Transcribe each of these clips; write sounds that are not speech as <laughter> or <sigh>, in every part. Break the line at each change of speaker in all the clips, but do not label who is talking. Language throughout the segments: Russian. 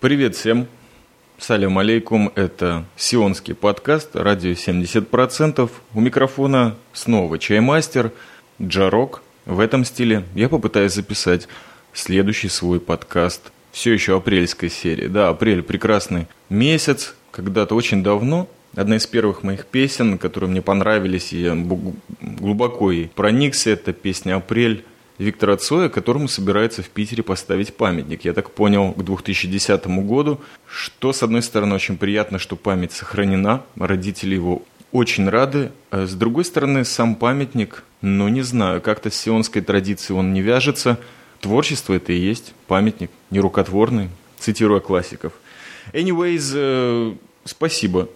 Привет всем! Салям алейкум, это сионский подкаст, радио 70%. У микрофона снова чаймастер, джарок. В этом стиле я попытаюсь записать следующий свой подкаст. Все еще апрельской серии. Да, апрель прекрасный месяц. Когда-то очень давно Одна из первых моих песен, которые мне понравились, и я глубоко и проникся, это песня «Апрель» Виктора Цоя, которому собирается в Питере поставить памятник. Я так понял, к 2010 году, что, с одной стороны, очень приятно, что память сохранена, родители его очень рады. А с другой стороны, сам памятник, ну, не знаю, как-то с сионской традицией он не вяжется. Творчество это и есть памятник, нерукотворный, цитируя классиков. Anyways, э, спасибо.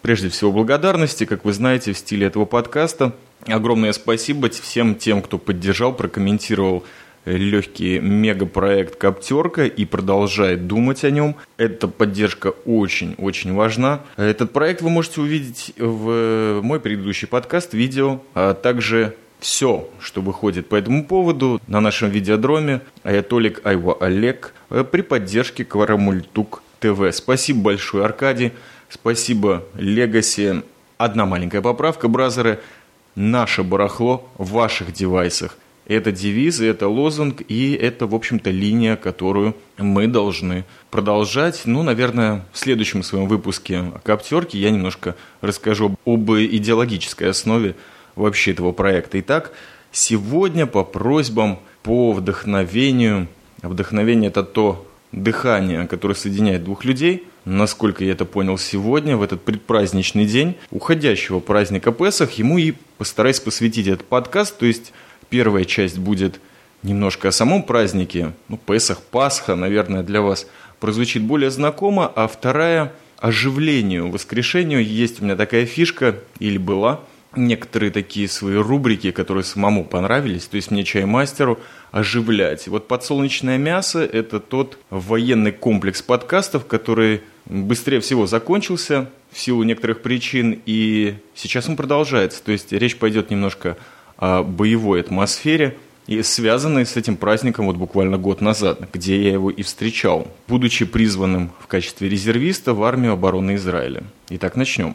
Прежде всего, благодарности, как вы знаете, в стиле этого подкаста – Огромное спасибо всем тем, кто поддержал, прокомментировал легкий мегапроект «Коптерка» и продолжает думать о нем. Эта поддержка очень-очень важна. Этот проект вы можете увидеть в мой предыдущий подкаст, видео, а также все, что выходит по этому поводу на нашем видеодроме Аятолик Айва Олег при поддержке Кварамультук ТВ. Спасибо большое, Аркадий. Спасибо, Легаси. Одна маленькая поправка, бразеры – наше барахло в ваших девайсах. Это девизы, это лозунг, и это, в общем-то, линия, которую мы должны продолжать. Ну, наверное, в следующем своем выпуске Коптерке я немножко расскажу об идеологической основе вообще этого проекта. Итак, сегодня по просьбам, по вдохновению, вдохновение – это то дыхание, которое соединяет двух людей – насколько я это понял сегодня, в этот предпраздничный день уходящего праздника Песах, ему и постараюсь посвятить этот подкаст. То есть первая часть будет немножко о самом празднике, ну, Песах, Пасха, наверное, для вас прозвучит более знакомо, а вторая – оживлению, воскрешению. Есть у меня такая фишка, или была – некоторые такие свои рубрики, которые самому понравились, то есть мне чаймастеру оживлять. Вот «Подсолнечное мясо» – это тот военный комплекс подкастов, который быстрее всего закончился в силу некоторых причин, и сейчас он продолжается. То есть речь пойдет немножко о боевой атмосфере, и связанной с этим праздником вот буквально год назад, где я его и встречал, будучи призванным в качестве резервиста в армию обороны Израиля. Итак, начнем.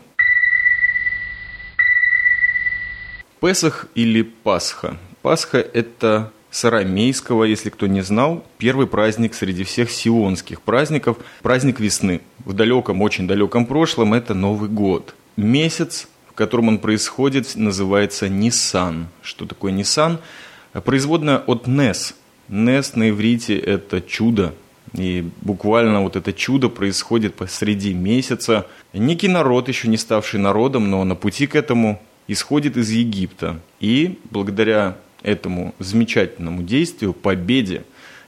Песах или Пасха. Пасха – это с арамейского, если кто не знал, первый праздник среди всех сионских праздников, праздник весны. В далеком, очень далеком прошлом это Новый год. Месяц, в котором он происходит, называется Нисан. Что такое Нисан? Производная от Нес. Нес на иврите – это чудо. И буквально вот это чудо происходит посреди месяца. Некий народ, еще не ставший народом, но на пути к этому исходит из Египта. И благодаря этому замечательному действию, победе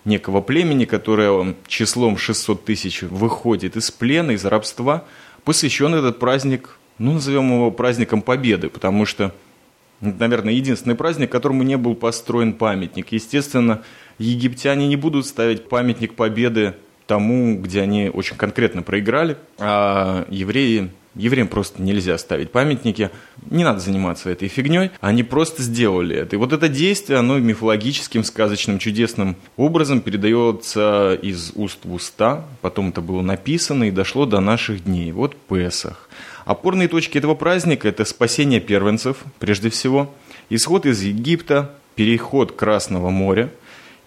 некого племени, которое числом 600 тысяч выходит из плена, из рабства, посвящен этот праздник, ну, назовем его праздником Победы, потому что, наверное, единственный праздник, которому не был построен памятник. Естественно, египтяне не будут ставить памятник Победы тому, где они очень конкретно проиграли, а евреи Евреям просто нельзя ставить памятники, не надо заниматься этой фигней, они просто сделали это. И вот это действие, оно мифологическим, сказочным, чудесным образом передается из уст в уста, потом это было написано и дошло до наших дней. Вот Песах. Опорные точки этого праздника – это спасение первенцев, прежде всего, исход из Египта, переход Красного моря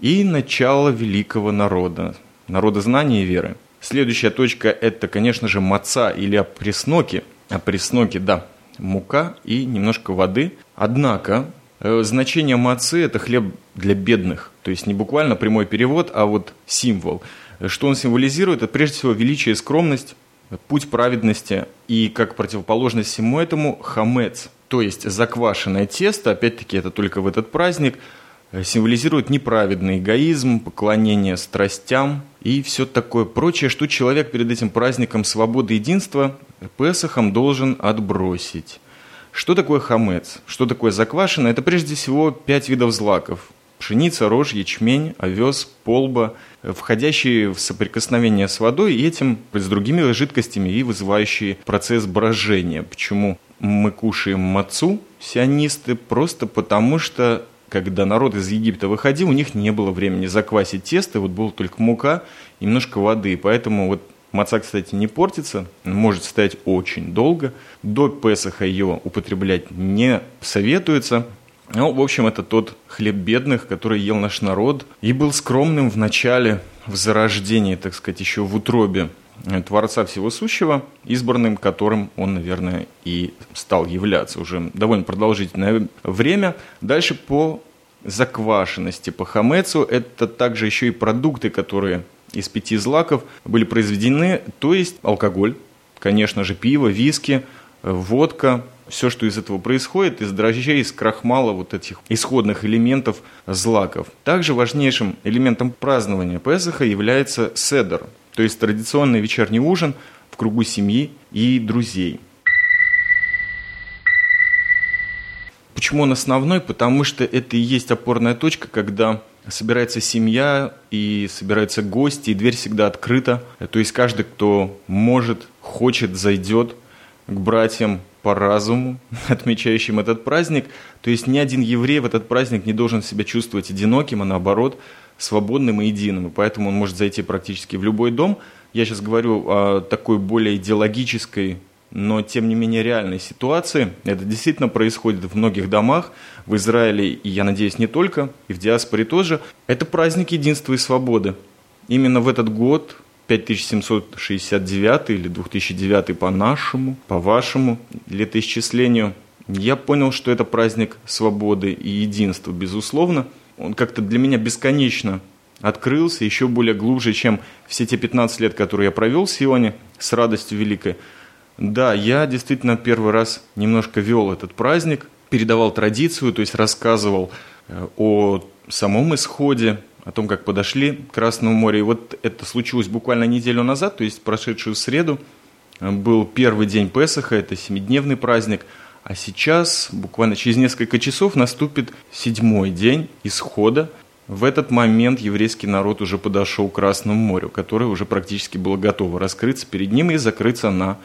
и начало великого народа, народа знания и веры – Следующая точка – это, конечно же, маца или опресноки. Опресноки, да, мука и немножко воды. Однако э, значение мацы – это хлеб для бедных. То есть не буквально прямой перевод, а вот символ. Что он символизирует? Это прежде всего величие и скромность, путь праведности и как противоположность всему этому – хамец. То есть заквашенное тесто, опять-таки это только в этот праздник – символизирует неправедный эгоизм, поклонение страстям и все такое прочее, что человек перед этим праздником свободы и единства Песохом должен отбросить. Что такое хамец? Что такое заквашено? Это прежде всего пять видов злаков. Пшеница, рожь, ячмень, овес, полба, э, входящие в соприкосновение с водой и этим с другими жидкостями и вызывающие процесс брожения. Почему мы кушаем мацу, сионисты? Просто потому что когда народ из Египта выходил, у них не было времени заквасить тесто, вот была только мука и немножко воды. Поэтому вот маца, кстати, не портится, может стоять очень долго. До Песаха ее употреблять не советуется. Ну, в общем, это тот хлеб бедных, который ел наш народ и был скромным в начале, в зарождении, так сказать, еще в утробе Творца Всего Сущего, избранным которым он, наверное, и стал являться уже довольно продолжительное время. Дальше по заквашенности, по хамецу, это также еще и продукты, которые из пяти злаков были произведены, то есть алкоголь, конечно же, пиво, виски, водка, все, что из этого происходит, из дрожжей, из крахмала, вот этих исходных элементов злаков. Также важнейшим элементом празднования Песаха является седер, то есть традиционный вечерний ужин в кругу семьи и друзей. Почему он основной? Потому что это и есть опорная точка, когда собирается семья и собираются гости, и дверь всегда открыта. То есть каждый, кто может, хочет, зайдет к братьям по разуму, <laughs> отмечающим этот праздник. То есть ни один еврей в этот праздник не должен себя чувствовать одиноким, а наоборот – свободным и единым, и поэтому он может зайти практически в любой дом. Я сейчас говорю о такой более идеологической, но тем не менее реальной ситуации. Это действительно происходит в многих домах, в Израиле, и я надеюсь, не только, и в диаспоре тоже. Это праздник единства и свободы. Именно в этот год, 5769 или 2009 по нашему, по вашему летоисчислению, я понял, что это праздник свободы и единства, безусловно – он как-то для меня бесконечно открылся, еще более глубже, чем все те 15 лет, которые я провел в Сионе, с радостью великой. Да, я действительно первый раз немножко вел этот праздник, передавал традицию, то есть рассказывал э, о самом исходе, о том, как подошли к Красному морю. И вот это случилось буквально неделю назад, то есть прошедшую среду, э, был первый день Песаха, это семидневный праздник – а сейчас, буквально через несколько часов, наступит седьмой день исхода. В этот момент еврейский народ уже подошел к Красному морю, которое уже практически было готово раскрыться перед ним и закрыться на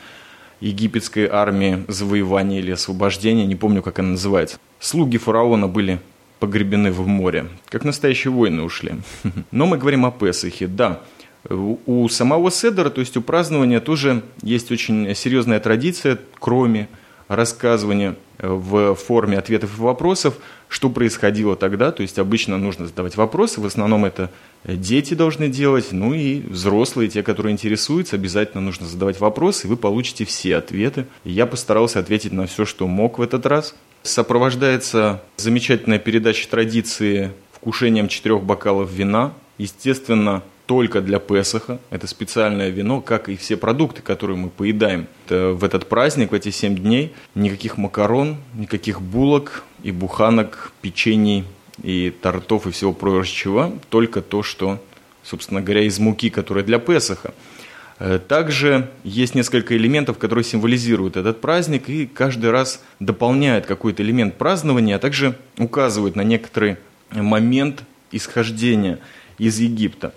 египетской армии завоевания или освобождения, не помню, как она называется. Слуги фараона были погребены в море, как настоящие воины ушли. <laughs> Но мы говорим о Песахе, да. У самого Седора, то есть у празднования, тоже есть очень серьезная традиция, кроме рассказывание э, в форме ответов и вопросов, что происходило тогда. То есть обычно нужно задавать вопросы, в основном это э, дети должны делать, ну и взрослые, те, которые интересуются, обязательно нужно задавать вопросы, и вы получите все ответы. Я постарался ответить на все, что мог в этот раз. Сопровождается замечательная передача традиции вкушением четырех бокалов вина. Естественно, только для Песаха. Это специальное вино, как и все продукты, которые мы поедаем это в этот праздник, в эти семь дней. Никаких макарон, никаких булок и буханок, печений и тортов и всего прочего. Только то, что, собственно говоря, из муки, которая для Песаха. Э, также есть несколько элементов, которые символизируют этот праздник и каждый раз дополняют какой-то элемент празднования, а также указывают на некоторый момент исхождения из Египта.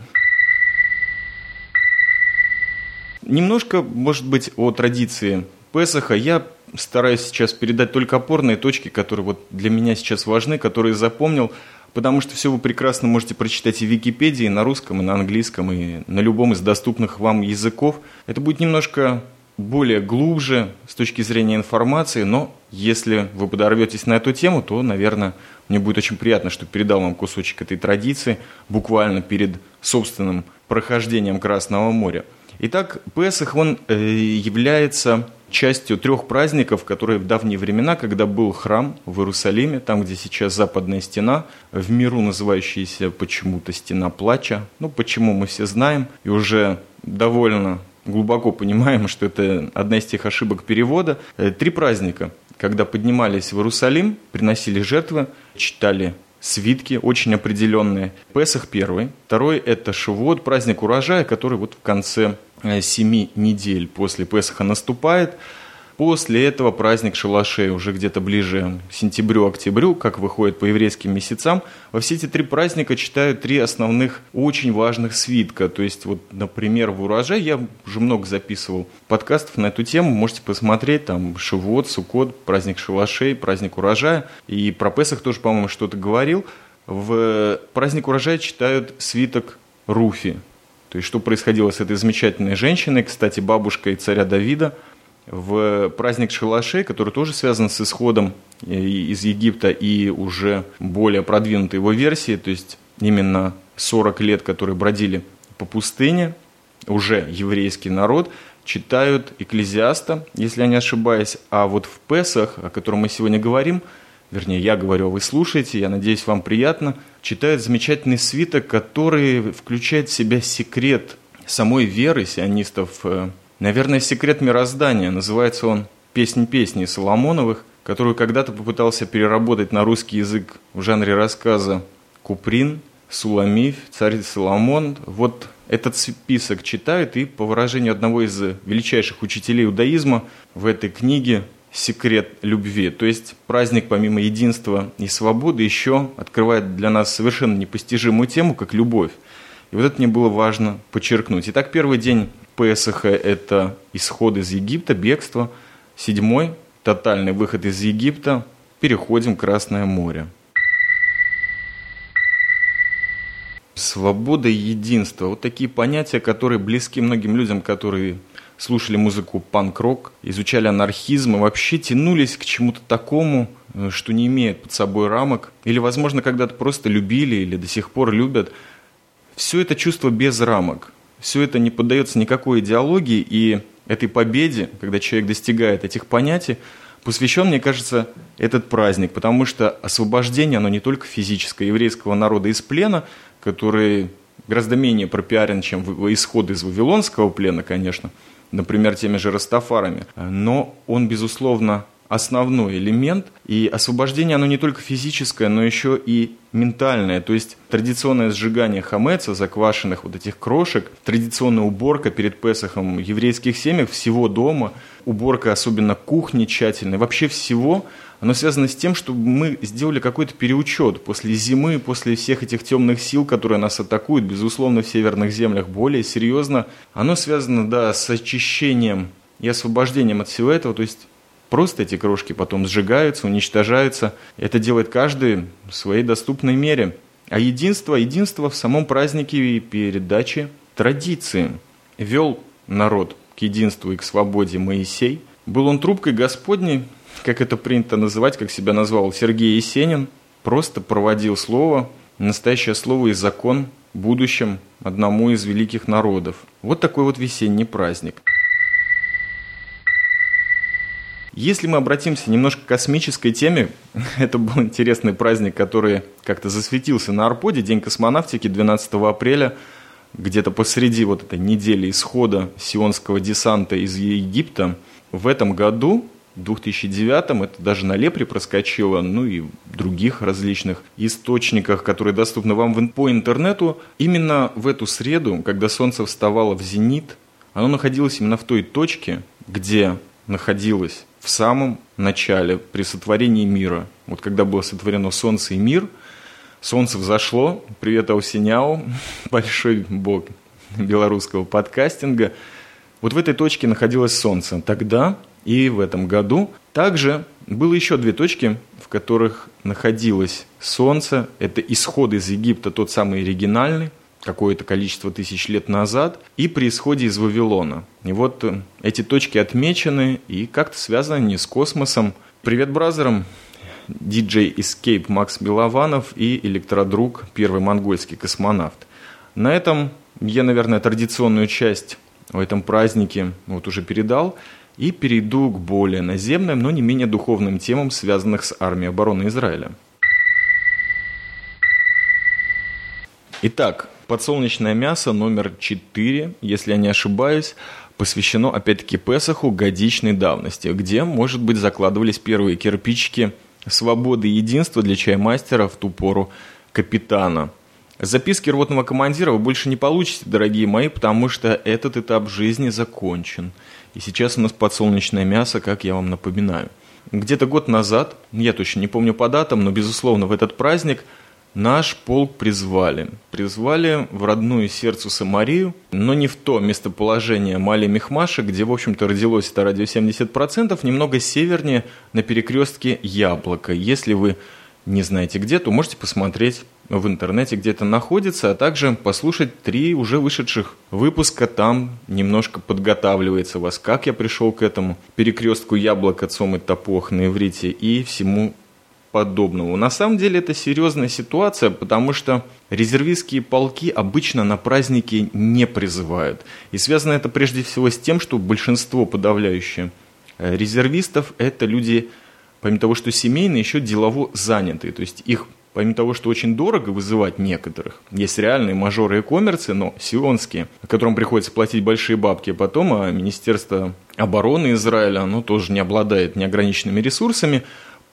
Немножко, может быть, о традиции Песаха. Я стараюсь сейчас передать только опорные точки, которые вот для меня сейчас важны, которые запомнил, потому что все вы прекрасно можете прочитать и в Википедии, и на русском, и на английском, и на любом из доступных вам языков. Это будет немножко более глубже с точки зрения информации, но если вы подорветесь на эту тему, то, наверное, мне будет очень приятно, что передал вам кусочек этой традиции буквально перед собственным прохождением Красного моря. Итак, Песах, он э, является частью трех праздников, которые в давние времена, когда был храм в Иерусалиме, там, где сейчас западная стена, в миру называющаяся почему-то стена плача, ну, почему мы все знаем, и уже довольно глубоко понимаем, что это одна из тех ошибок перевода. Э, три праздника, когда поднимались в Иерусалим, приносили жертвы, читали свитки очень определенные. Песах первый. Второй – это Шивот, праздник урожая, который вот в конце э, семи недель после Песаха наступает. После этого праздник шалашей уже где-то ближе к сентябрю-октябрю, как выходит по еврейским месяцам. Во все эти три праздника читают три основных очень важных свитка. То есть, вот, например, в урожай я уже много записывал подкастов на эту тему. Можете посмотреть, там, Шивот, Сукот, праздник шалашей, праздник урожая. И про Песах тоже, по-моему, что-то говорил. В праздник урожая читают свиток Руфи. То есть, что происходило с этой замечательной женщиной, кстати, бабушкой царя Давида – в праздник Шалашей, который тоже связан с исходом э, из Египта и уже более продвинутой его версии, то есть именно 40 лет, которые бродили по пустыне, уже еврейский народ, читают Экклезиаста, если я не ошибаюсь, а вот в Песах, о котором мы сегодня говорим, вернее, я говорю, а вы слушаете, я надеюсь, вам приятно, читают замечательный свиток, который включает в себя секрет самой веры сионистов э, Наверное, секрет мироздания. Называется он «Песнь песни Соломоновых», которую когда-то попытался переработать на русский язык в жанре рассказа Куприн, Суламиф, царь Соломон. Вот этот список читают, и по выражению одного из величайших учителей иудаизма в этой книге секрет любви. То есть праздник помимо единства и свободы еще открывает для нас совершенно непостижимую тему, как любовь. И вот это мне было важно подчеркнуть. Итак, первый день Песаха – это исход из Египта, бегство. Седьмой – тотальный выход из Египта. Переходим в Красное море. Свобода и единство – вот такие понятия, которые близки многим людям, которые слушали музыку панк-рок, изучали анархизм и вообще тянулись к чему-то такому, э, что не имеет под собой рамок, или, возможно, когда-то просто любили или до сих пор любят. Все это чувство без рамок все это не поддается никакой идеологии, и этой победе, когда человек достигает этих понятий, посвящен, мне кажется, этот праздник, потому что освобождение, оно не только физическое еврейского народа из плена, который гораздо менее пропиарен, чем исход из Вавилонского плена, конечно, например, теми же Растафарами, но он, безусловно, основной элемент. И освобождение, оно не только физическое, но еще и ментальное. То есть традиционное сжигание хамеца, заквашенных вот этих крошек, традиционная уборка перед Песохом еврейских семьях, всего дома, уборка особенно кухни тщательной, вообще всего, оно связано с тем, что мы сделали какой-то переучет после зимы, после всех этих темных сил, которые нас атакуют, безусловно, в северных землях более серьезно. Оно связано, да, с очищением и освобождением от всего этого, то есть Просто эти крошки потом сжигаются, уничтожаются. Это делает каждый в своей доступной мере. А единство, единство в самом празднике и передаче традиции. Вел народ к единству и к свободе Моисей. Был он трубкой Господней, как это принято называть, как себя назвал Сергей Есенин. Просто проводил слово, настоящее слово и закон будущем одному из великих народов. Вот такой вот весенний праздник. Если мы обратимся немножко к космической теме, <laughs> это был интересный праздник, который как-то засветился на Арподе, День космонавтики 12 апреля, где-то посреди вот этой недели исхода сионского десанта из Египта. В этом году, в 2009, это даже на Лепре проскочило, ну и других различных источниках, которые доступны вам по интернету, именно в эту среду, когда Солнце вставало в зенит, оно находилось именно в той точке, где находилось в самом начале, при сотворении мира. Вот когда было сотворено Солнце и мир, Солнце взошло, привет Аусиняу, <laughs> большой бог белорусского подкастинга. Вот в этой точке находилось Солнце. Тогда и в этом году также было еще две точки, в которых находилось Солнце. Это исход из Египта, тот самый оригинальный – какое-то количество тысяч лет назад и при исходе из Вавилона. И вот э, эти точки отмечены и как-то связаны не с космосом. Привет бразерам! DJ Escape Макс Белованов и электродруг, первый монгольский космонавт. На этом я, наверное, традиционную часть в этом празднике вот уже передал и перейду к более наземным, но не менее духовным темам, связанных с армией обороны Израиля. Итак, Подсолнечное мясо номер 4, если я не ошибаюсь, посвящено опять-таки Песаху годичной давности, где, может быть, закладывались первые кирпичики свободы и единства для чаймастера в ту пору капитана. Записки рвотного командира вы больше не получите, дорогие мои, потому что этот этап жизни закончен. И сейчас у нас подсолнечное мясо, как я вам напоминаю. Где-то год назад, я точно не помню по датам, но, безусловно, в этот праздник наш полк призвали. Призвали в родную сердцу Самарию, но не в то местоположение Мали Мехмаша, где, в общем-то, родилось это радио 70%, немного севернее на перекрестке Яблоко. Если вы не знаете где, то можете посмотреть в интернете, где это находится, а также послушать три уже вышедших выпуска. Там немножко подготавливается вас, как я пришел к этому перекрестку яблоко, цом и топох на иврите и всему подобного. На самом деле это серьезная ситуация, потому что резервистские полки обычно на праздники не призывают. И связано это прежде всего с тем, что большинство подавляющее э, резервистов – это люди помимо того, что семейные, еще делово занятые. То есть их, помимо того, что очень дорого вызывать некоторых, есть реальные мажоры и коммерцы, но сионские, которым приходится платить большие бабки, а потом а Министерство обороны Израиля, оно тоже не обладает неограниченными ресурсами,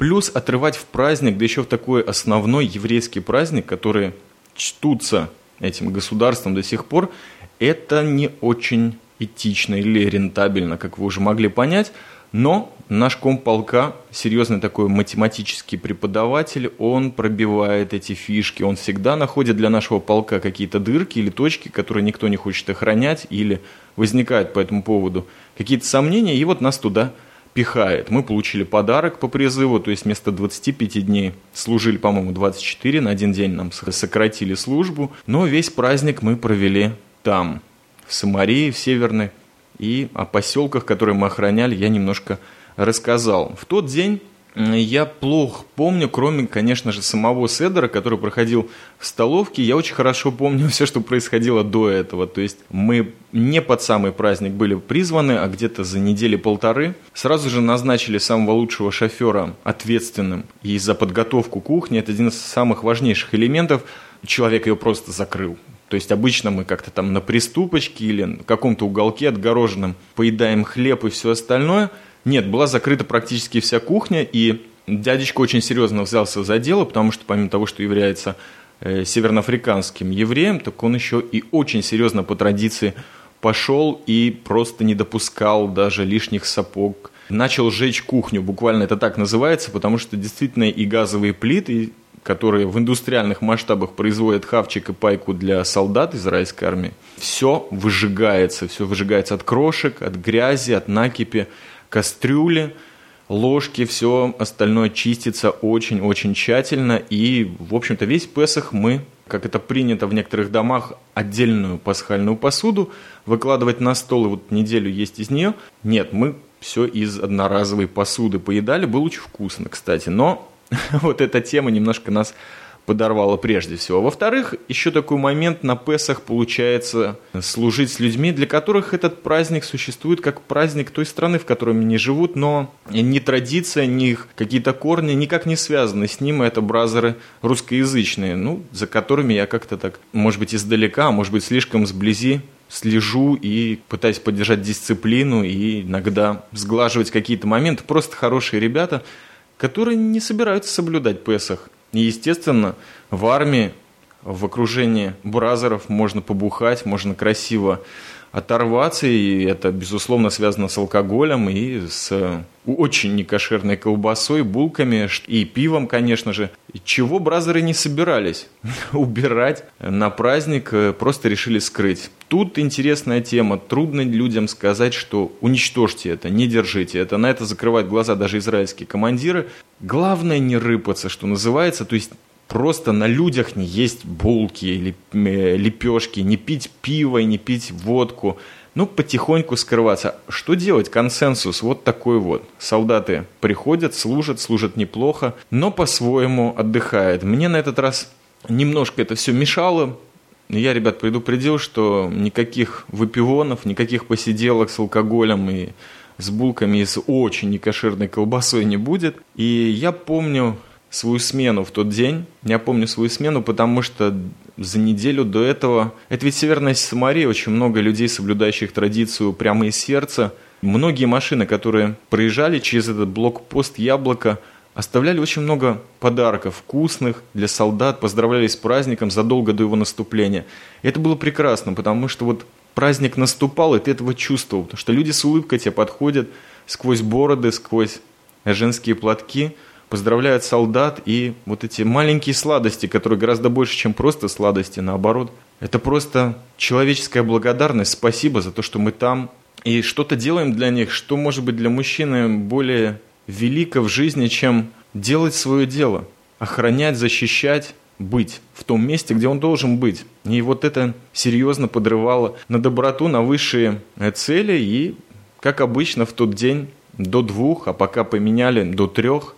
плюс отрывать в праздник, да еще в такой основной еврейский праздник, который чтутся этим государством до сих пор, это не очень этично или рентабельно, как вы уже могли понять. Но наш комполка, серьезный такой математический преподаватель, он пробивает эти фишки, он всегда находит для нашего полка какие-то дырки или точки, которые никто не хочет охранять, или возникают по этому поводу какие-то сомнения, и вот нас туда пихает. Мы получили подарок по призыву, то есть вместо 25 дней служили, по-моему, 24, на один день нам сократили службу, но весь праздник мы провели там, в Самарии, в Северной и о поселках, которые мы охраняли, я немножко рассказал. В тот день я плохо помню, кроме, конечно же, самого Седера, который проходил в столовке. Я очень хорошо помню <laughs> все, что происходило до этого. То есть мы не под самый праздник были призваны, а где-то за недели полторы. Сразу же назначили самого лучшего шофера ответственным и за подготовку кухни. Это один из самых важнейших элементов. Человек ее просто закрыл. То есть обычно мы как-то там на приступочке или на каком-то уголке отгороженном поедаем хлеб и все остальное. Нет, была закрыта практически вся кухня, и дядечка очень серьезно взялся за дело, потому что помимо того, что является э, северноафриканским евреем, так он еще и очень серьезно по традиции пошел и просто не допускал даже лишних сапог. Начал жечь кухню, буквально это так называется, потому что действительно и газовые плиты, которые в индустриальных масштабах производят хавчик и пайку для солдат израильской армии, все выжигается, все выжигается от крошек, от грязи, от накипи, кастрюли, ложки, все остальное чистится очень-очень тщательно. И, в общем-то, весь Песах мы, как это принято в некоторых домах, отдельную пасхальную посуду выкладывать на стол, и вот неделю есть из нее. Нет, мы все из одноразовой посуды поедали, было очень вкусно, кстати, но <laughs> вот эта тема немножко нас подорвала прежде всего. Во-вторых, еще такой момент на Песах получается служить с людьми, для которых этот праздник существует как праздник той страны, в которой они живут, но ни традиция, ни какие-то корни никак не связаны с ним, это бразеры русскоязычные, ну, за которыми я как-то так, может быть, издалека, а может быть, слишком сблизи слежу и пытаюсь поддержать дисциплину и иногда сглаживать какие-то моменты. Просто хорошие ребята – которые не собираются соблюдать Песах. И, естественно, в армии, в окружении бразеров можно побухать, можно красиво оторваться, и это, безусловно, связано с алкоголем и с очень некошерной колбасой, булками и пивом, конечно же. Чего бразеры не собирались <laughs> убирать на праздник, э, просто решили скрыть. Тут интересная тема. Трудно людям сказать, что уничтожьте это, не держите это. На это закрывают глаза даже израильские командиры. Главное не рыпаться, что называется, то есть просто на людях не есть булки или э, лепешки, не пить пиво и не пить водку. Ну, потихоньку скрываться. Что делать? Консенсус вот такой вот. Солдаты приходят, служат, служат неплохо, но по-своему отдыхают. Мне на этот раз немножко это все мешало. Я, ребят, предупредил, что никаких выпивонов, никаких посиделок с алкоголем и с булками и с очень некошерной колбасой не будет. И я помню, свою смену в тот день. Я помню свою смену, потому что за неделю до этого... Это ведь Северная Самария, очень много людей, соблюдающих традицию прямо из сердца. Многие машины, которые проезжали через этот блокпост Яблоко, оставляли очень много подарков вкусных для солдат, поздравляли с праздником задолго до его наступления. Это было прекрасно, потому что вот праздник наступал, и ты этого чувствовал, потому что люди с улыбкой тебе подходят сквозь бороды, сквозь женские платки, поздравляют солдат, и вот эти маленькие сладости, которые гораздо больше, чем просто сладости, наоборот, это просто человеческая благодарность, спасибо за то, что мы там, и что-то делаем для них, что может быть для мужчины более велико в жизни, чем делать свое дело, охранять, защищать, быть в том месте, где он должен быть. И вот это серьезно подрывало на доброту, на высшие э, цели. И, как обычно, в тот день до двух, а пока поменяли до трех,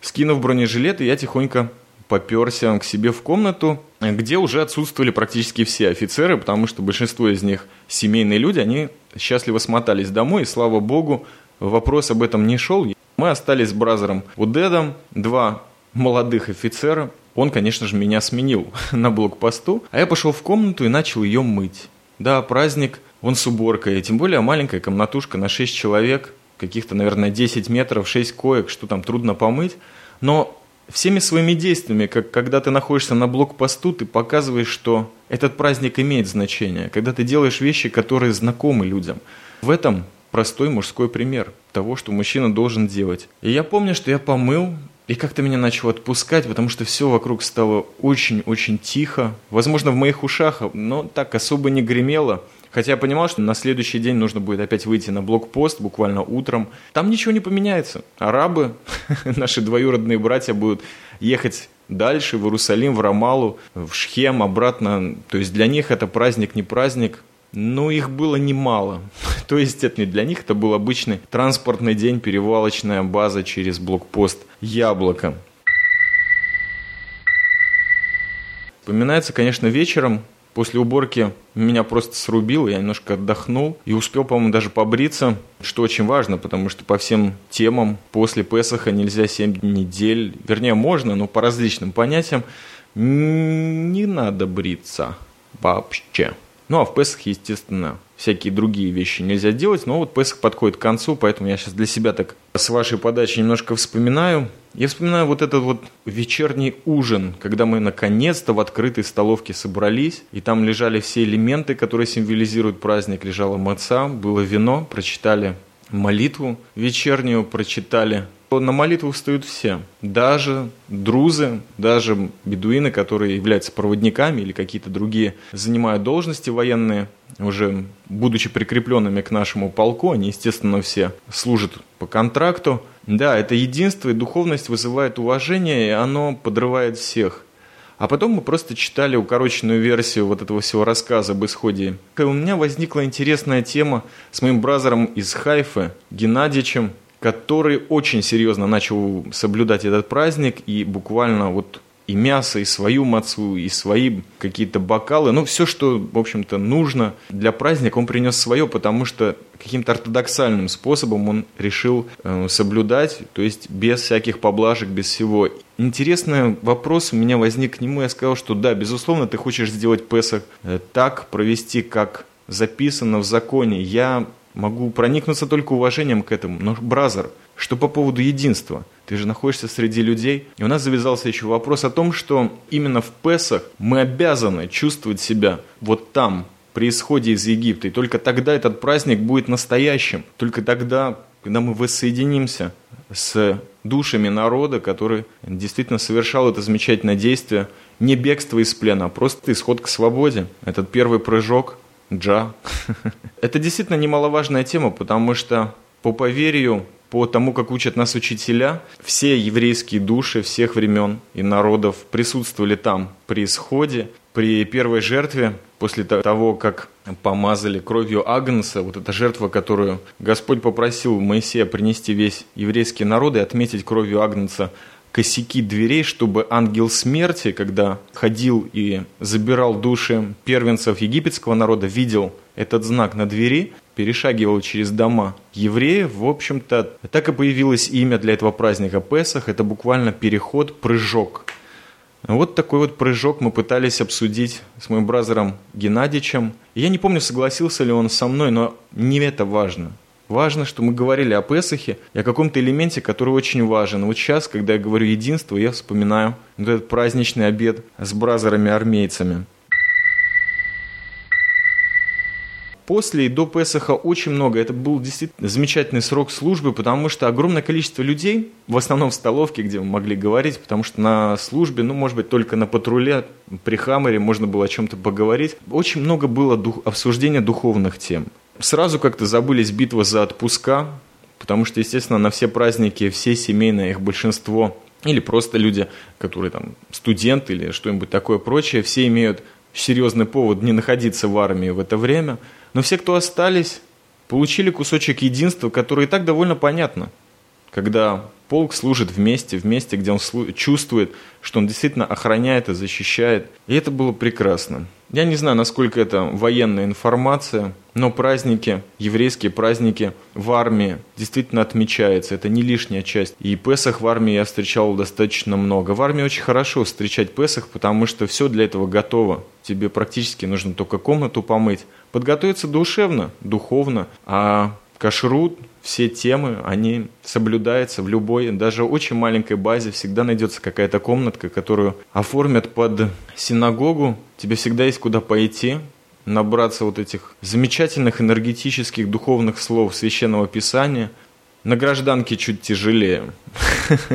скинув бронежилет, я тихонько поперся к себе в комнату, где уже отсутствовали практически все офицеры, потому что большинство из них семейные люди, они счастливо смотались домой, и слава богу, вопрос об этом не шел. Мы остались с бразером Удедом, два молодых офицера. Он, конечно же, меня сменил <laughs> на блокпосту, а я пошел в комнату и начал ее мыть. Да, праздник, он с уборкой, тем более маленькая комнатушка на 6 человек, каких-то, наверное, 10 метров, 6 коек, что там трудно помыть. Но всеми своими действиями, как когда ты находишься на блокпосту, ты показываешь, что этот праздник имеет значение, когда ты делаешь вещи, которые знакомы людям. В этом простой мужской пример того, что мужчина должен делать. И я помню, что я помыл, и как-то меня начало отпускать, потому что все вокруг стало очень-очень тихо. Возможно, в моих ушах, но так особо не гремело. Хотя я понимал, что на следующий день нужно будет опять выйти на блокпост, буквально утром. Там ничего не поменяется. Арабы, <laughs> наши двоюродные братья, будут ехать дальше, в Иерусалим, в Рамалу, в Шхем, обратно. То есть для них это праздник, не праздник. Но их было немало. <laughs> То есть это не для них, это был обычный транспортный день, перевалочная база через блокпост Яблоко. Вспоминается, конечно, вечером, После уборки меня просто срубило, я немножко отдохнул и успел, по-моему, даже побриться, что очень важно, потому что по всем темам после Песаха нельзя 7 недель, вернее, можно, но по различным понятиям не надо бриться вообще. Ну, а в Песах, естественно, всякие другие вещи нельзя делать, но вот Песах подходит к концу, поэтому я сейчас для себя так с вашей подачи немножко вспоминаю. Я вспоминаю вот этот вот вечерний ужин, когда мы наконец-то в открытой столовке собрались, и там лежали все элементы, которые символизируют праздник. Лежала маца, было вино, прочитали молитву вечернюю, прочитали на молитву встают все, даже друзы, даже бедуины, которые являются проводниками или какие-то другие занимают должности военные, уже будучи прикрепленными к нашему полку, они, естественно, все служат по контракту. Да, это единство и духовность вызывает уважение, и оно подрывает всех. А потом мы просто читали укороченную версию вот этого всего рассказа об исходе. И у меня возникла интересная тема с моим бразером из Хайфы, Геннадьевичем, который очень серьезно начал соблюдать этот праздник и буквально вот и мясо, и свою мацу, и свои какие-то бокалы. Ну, все, что, в общем-то, нужно для праздника, он принес свое, потому что каким-то ортодоксальным способом он решил э, соблюдать, то есть без всяких поблажек, без всего. Интересный вопрос у меня возник к нему. Я сказал, что да, безусловно, ты хочешь сделать Песах э, так, провести, как записано в законе. Я Могу проникнуться только уважением к этому. Но, бразер, что по поводу единства? Ты же находишься среди людей. И у нас завязался еще вопрос о том, что именно в Песах мы обязаны чувствовать себя вот там, при исходе из Египта. И только тогда этот праздник будет настоящим. Только тогда, когда мы воссоединимся с душами народа, который действительно совершал это замечательное действие, не бегство из плена, а просто исход к свободе. Этот первый прыжок – Джа. <laughs> Это действительно немаловажная тема, потому что по поверью, по тому, как учат нас учителя, все еврейские души всех времен и народов присутствовали там при исходе, при первой жертве, после того, как помазали кровью Агнца, вот эта жертва, которую Господь попросил Моисея принести весь еврейский народ и отметить кровью Агнца косяки дверей, чтобы ангел смерти, когда ходил и забирал души первенцев египетского народа, видел этот знак на двери, перешагивал через дома евреев. В общем-то, так и появилось имя для этого праздника Песах. Это буквально переход, прыжок. Вот такой вот прыжок мы пытались обсудить с моим бразером Геннадьевичем. Я не помню, согласился ли он со мной, но не это важно. Важно, что мы говорили о Песахе и о каком-то элементе, который очень важен. Вот сейчас, когда я говорю единство, я вспоминаю вот этот праздничный обед с бразерами-армейцами. После и до Песаха очень много. Это был действительно замечательный срок службы, потому что огромное количество людей, в основном в столовке, где мы могли говорить, потому что на службе, ну, может быть, только на патруле, при Хаммере можно было о чем-то поговорить. Очень много было дух, обсуждения духовных тем. Сразу как-то забылись битва за отпуска, потому что, естественно, на все праздники, все семейные, их большинство, или просто люди, которые там студенты или что-нибудь такое прочее, все имеют серьезный повод не находиться в армии в это время – но все, кто остались, получили кусочек единства, который и так довольно понятно. Когда полк служит вместе, вместе, где он чувствует, что он действительно охраняет и защищает. И это было прекрасно. Я не знаю, насколько это военная информация, но праздники, еврейские праздники в армии действительно отмечаются. Это не лишняя часть. И Песах в армии я встречал достаточно много. В армии очень хорошо встречать Песах, потому что все для этого готово. Тебе практически нужно только комнату помыть. Подготовиться душевно, духовно, а кашрут, все темы, они соблюдаются в любой, даже очень маленькой базе. Всегда найдется какая-то комнатка, которую оформят под синагогу. Тебе всегда есть куда пойти, набраться вот этих замечательных энергетических духовных слов Священного Писания. На гражданке чуть тяжелее. <laughs>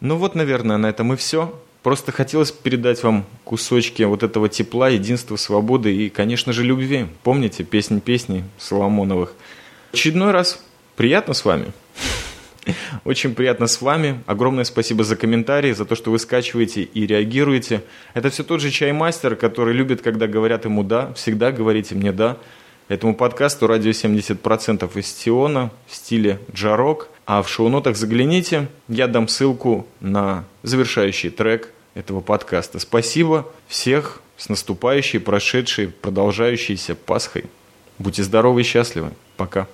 Ну вот, наверное, на этом и все. Просто хотелось передать вам кусочки вот этого тепла, единства, свободы и, конечно же, любви. Помните песни песни Соломоновых? Очередной раз приятно с вами. <laughs> Очень приятно с вами. Огромное спасибо за комментарии, за то, что вы скачиваете и реагируете. Это все тот же чаймастер, который любит, когда говорят ему «да». Всегда говорите мне «да». Этому подкасту радио 70% из Тиона в стиле джарок. А в шоу-нотах загляните, я дам ссылку на завершающий трек этого подкаста. Спасибо всех с наступающей, прошедшей, продолжающейся Пасхой. Будьте здоровы и счастливы. Пока.